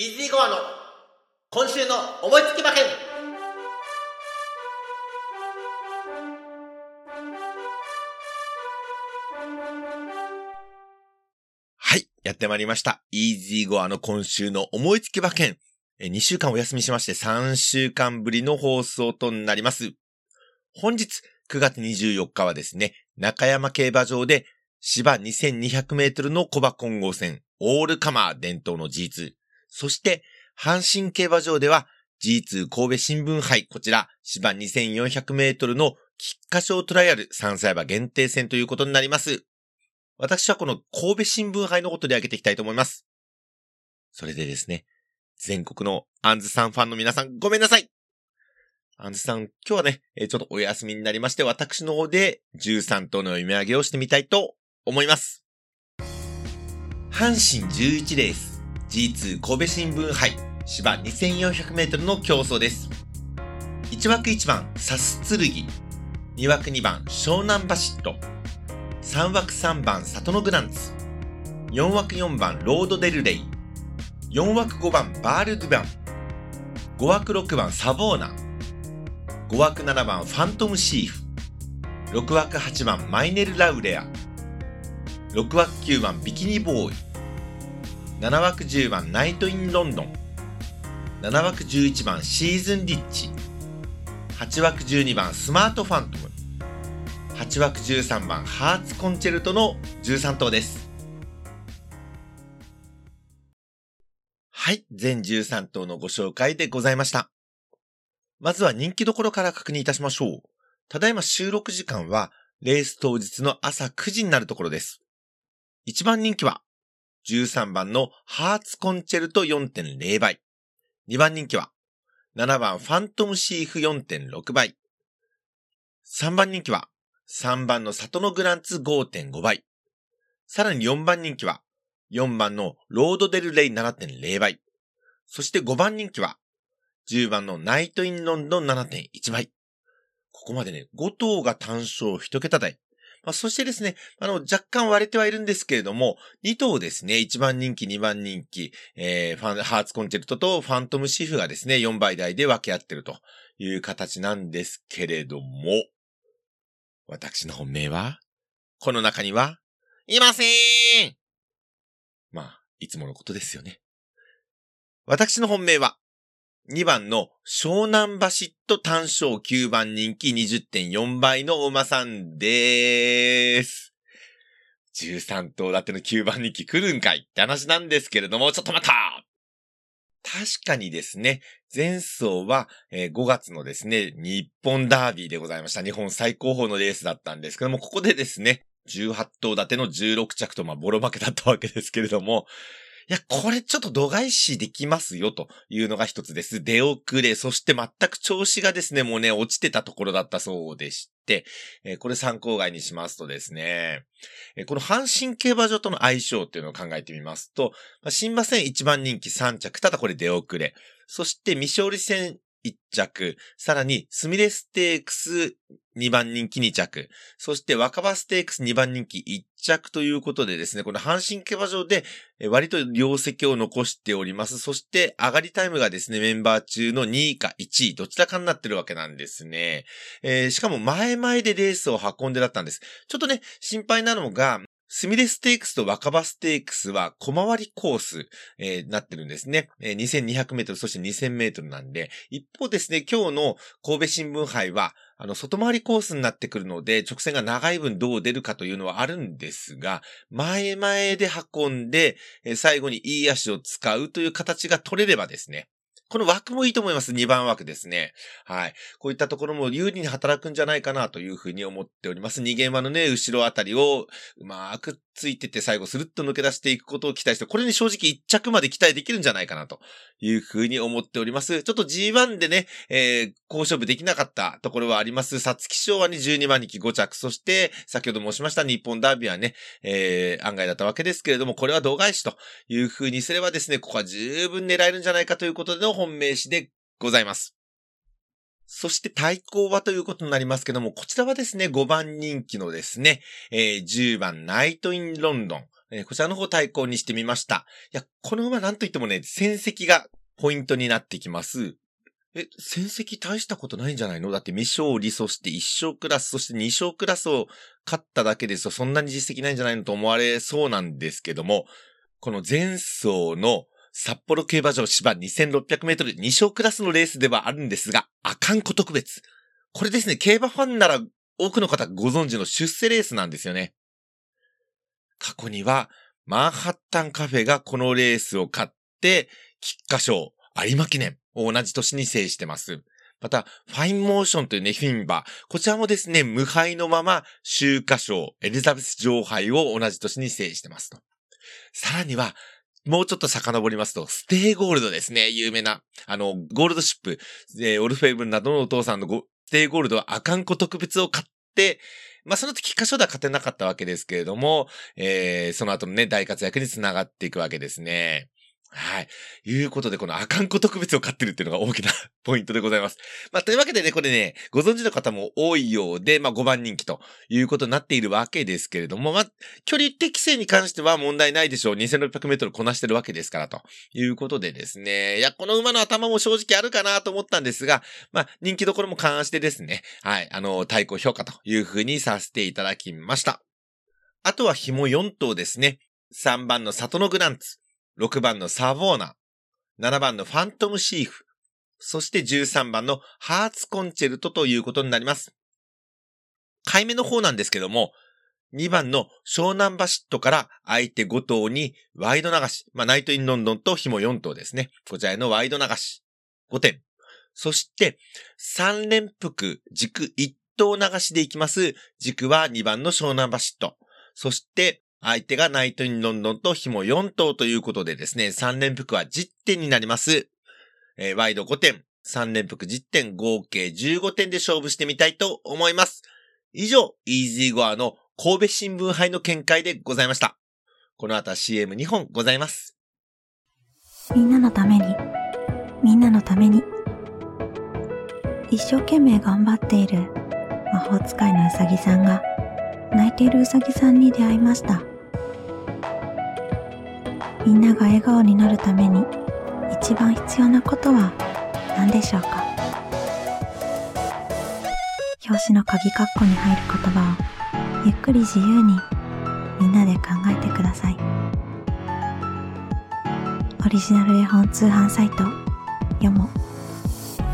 イージーゴアの今週の思いつき馬券はい、やってまいりました。イージーゴアの今週の思いつき馬券。え2週間お休みしまして3週間ぶりの放送となります。本日9月24日はですね、中山競馬場で芝2200メートルの小馬混合戦、オールカマー伝統の G2。そして、阪神競馬場では G2 神戸新聞杯、こちら芝2400メートルの菊花賞トライアル3歳馬限定戦ということになります。私はこの神戸新聞杯のことで挙げていきたいと思います。それでですね、全国のアンズさんファンの皆さんごめんなさいアンズさん、今日はね、ちょっとお休みになりまして、私の方で13頭の読み上げをしてみたいと思います。阪神11レース G2 神戸新聞杯芝2400メートルの競争です。1枠1番サス剣、2枠2番湘南バシット、3枠3番里のグランツ、4枠4番ロードデルレイ、4枠5番バールドゥバン、5枠6番サボーナ、5枠7番ファントムシーフ、6枠8番マイネルラウレア、6枠9番ビキニボーイ、7枠10番ナイトインロンドン、7枠11番シーズンリッチ、8枠12番スマートファントム、8枠13番ハーツコンチェルトの13頭です。はい、全13頭のご紹介でございました。まずは人気どころから確認いたしましょう。ただいま収録時間は、レース当日の朝9時になるところです。1番人気は、13番のハーツコンチェルト4.0倍。2番人気は、7番ファントムシーフ4.6倍。3番人気は、3番の里のグランツ5.5倍。さらに4番人気は、4番のロードデルレイ7.0倍。そして5番人気は、10番のナイトインロンドン7.1倍。ここまでね、5頭が単勝1桁台。まあ、そしてですね、あの、若干割れてはいるんですけれども、2頭ですね、1番人気、2番人気、えー、ファン、ハーツコンチェルトとファントムシフがですね、4倍台で分け合ってるという形なんですけれども、私の本命は、この中には、いませんまあ、いつものことですよね。私の本命は、2番の湘南バシット単勝9番人気20.4倍のお馬さんでーす。13頭立ての9番人気来るんかいって話なんですけれども、ちょっと待った確かにですね、前走は、え5月のですね、日本ダービーでございました。日本最高峰のレースだったんですけども、ここでですね、18頭立ての16着と、まあ、ボロ負けだったわけですけれども、いや、これちょっと度外視できますよというのが一つです。出遅れ、そして全く調子がですね、もうね、落ちてたところだったそうでして、えこれ参考外にしますとですね、えこの阪神競馬場との相性っていうのを考えてみますと、まあ、新馬戦1番人気3着、ただこれ出遅れ。そして未勝利戦1着、さらにスミレステークス2番人気2着、そして若葉ステークス2番人気1着ということでですね、この阪神競馬場で割と業績を残しております。そして上がりタイムがですね、メンバー中の2位か1位、どちらかになってるわけなんですね。えーしかも前々でレースを運んでだったんです。ちょっとね、心配なのが、スミレステークスと若葉ステークスは小回りコース、えーなってるんですね。えー2200メートル、そして2000メートルなんで、一方ですね、今日の神戸新聞杯は、あの、外回りコースになってくるので、直線が長い分どう出るかというのはあるんですが、前々で運んで、最後にいい足を使うという形が取れればですね、この枠もいいと思います。2番枠ですね。はい。こういったところも有利に働くんじゃないかなというふうに思っております。逃げ馬のね、後ろあたりをうまくついてて最後スルッと抜け出していくことを期待して、これに正直1着まで期待できるんじゃないかなというふうに思っております。ちょっと G1 でね、えー、好勝負できなかったところはあります。皐月賞はね、12番人気5着。そして、先ほど申しました日本ダービーはね、えー、案外だったわけですけれども、これは同外視というふうにすればですね、ここは十分狙えるんじゃないかということでの本命詞でございます。そして対抗はということになりますけども、こちらはですね、5番人気のですね、えー10番ナイトインロンドン。えー、こちらの方対抗にしてみました。いや、この馬なんといってもね、戦績がポイントになってきます。え、戦績大したことないんじゃないの？だって未勝利、そして1勝クラス、そして2勝クラスを勝っただけですと、そんなに実績ないんじゃないのと思われそうなんですけども、この前走の札幌競馬場芝2600メートル2勝クラスのレースではあるんですが、あかんこ特別。これですね、競馬ファンなら多くの方ご存知の出世レースなんですよね。過去には、マンハッタンカフェがこのレースを勝って、菊花賞、有馬記念を同じ年に制してます。また、ファインモーションというね、フィンバー。こちらもですね、無敗のまま、秋華賞、エリザベス女王杯を同じ年に制してますと。さらには、もうちょっと遡りますと、ステイゴールドですね。有名な。あの、ゴールドシップ、えー、オルフェーヴルなどのお父さんのステイゴールドは阿寒湖特別を勝って、まあ、その時、菊花賞では勝てなかったわけですけれども、えー、その後のね、大活躍につながっていくわけですね。はい。いうことで、このアカンコ特別を買ってるっていうのが大きな ポイントでございます。まあ、というわけでね、これね、ご存知の方も多いようで、まあ、5番人気ということになっているわけですけれども、まあ、距離適正に関しては問題ないでしょう。2600メートルこなしてるわけですから、ということでですね。いや、この馬の頭も正直あるかなと思ったんですが、まあ、人気どころも勘案してですね、はい、あの、対抗評価というふうにさせていただきました。あとは紐4頭ですね。3番の里のグランツ。6番のサボーナ、7番のファントムシーフ、そして13番のハーツコンチェルトということになります。回目の方なんですけども、2番の湘南バシットから相手5頭にワイド流し。まあ、ナイトインロンドンと紐4頭ですね。こちらへのワイド流し。5点。そして、3連複軸1頭流しでいきます。軸は2番の湘南バシット。そして、相手がナイトインロンドンと紐4頭ということでですね、3連複は10点になります。えー、ワイド5点、3連複10点、合計15点で勝負してみたいと思います。以上、イージーゴアの神戸新聞杯の見解でございました。この後は CM2 本ございます。みんなのために、みんなのために。一生懸命頑張っている魔法使いのうさぎさんが泣いているうさぎさんに出会いました。みんなが笑顔になるために一番必要なことは何でしょうか？表紙の鍵括弧に入る言葉をゆっくり自由にみんなで考えてください。オリジナル絵本通販サイト読も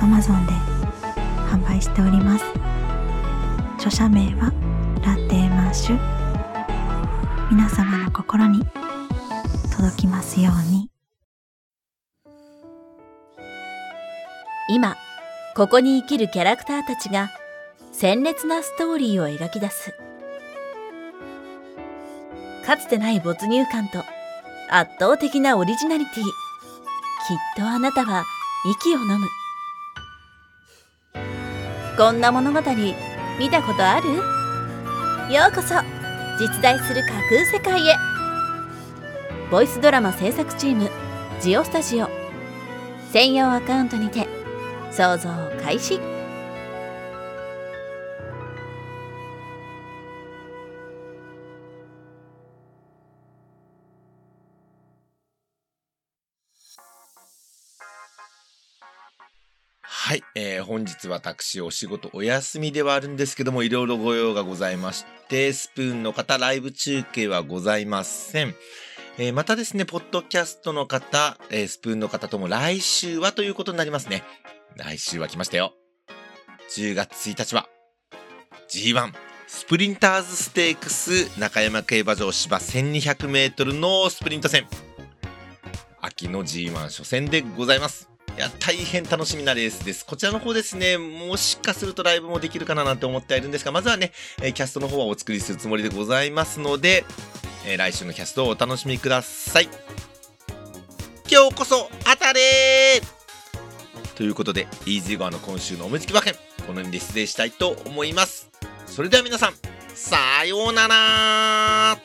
Amazon で販売しております。著者名はラテーマッシュ。皆様の心に届きますように。今ここに生きるキャラクターたちが鮮烈なストーリーを描き出す。かつてない没入感と圧倒的なオリジナリティ。きっとあなたは息を飲む。こんな物語見たことある？ようこそ実在する架空世界へ。ボイスドラマ制作チームジオスタジオ専用アカウントにて想像開始はい、えー、本日私お仕事お休みではあるんですけども、いろいろご用がございまして、スプーンの方、ライブ中継はございません。えー、またですね、ポッドキャストの方、えー、スプーンの方とも来週はということになりますね。来週は来ましたよ。10月1日は G1 スプリンターズステークス中山競馬場芝1200メートルのスプリント戦。秋の G1 初戦でございます。いや、大変楽しみなレースです。こちらの方ですね、もしかするとライブもできるかななんて思ってはいるんですが、まずはね、えキャストの方はお作りするつもりでございますので、えー、来週のキャストをお楽しみください。今日こそ当たれということで、イージーゴアの今週のおむつき馬券、この辺で失礼したいと思います。それでは皆さん、さようなら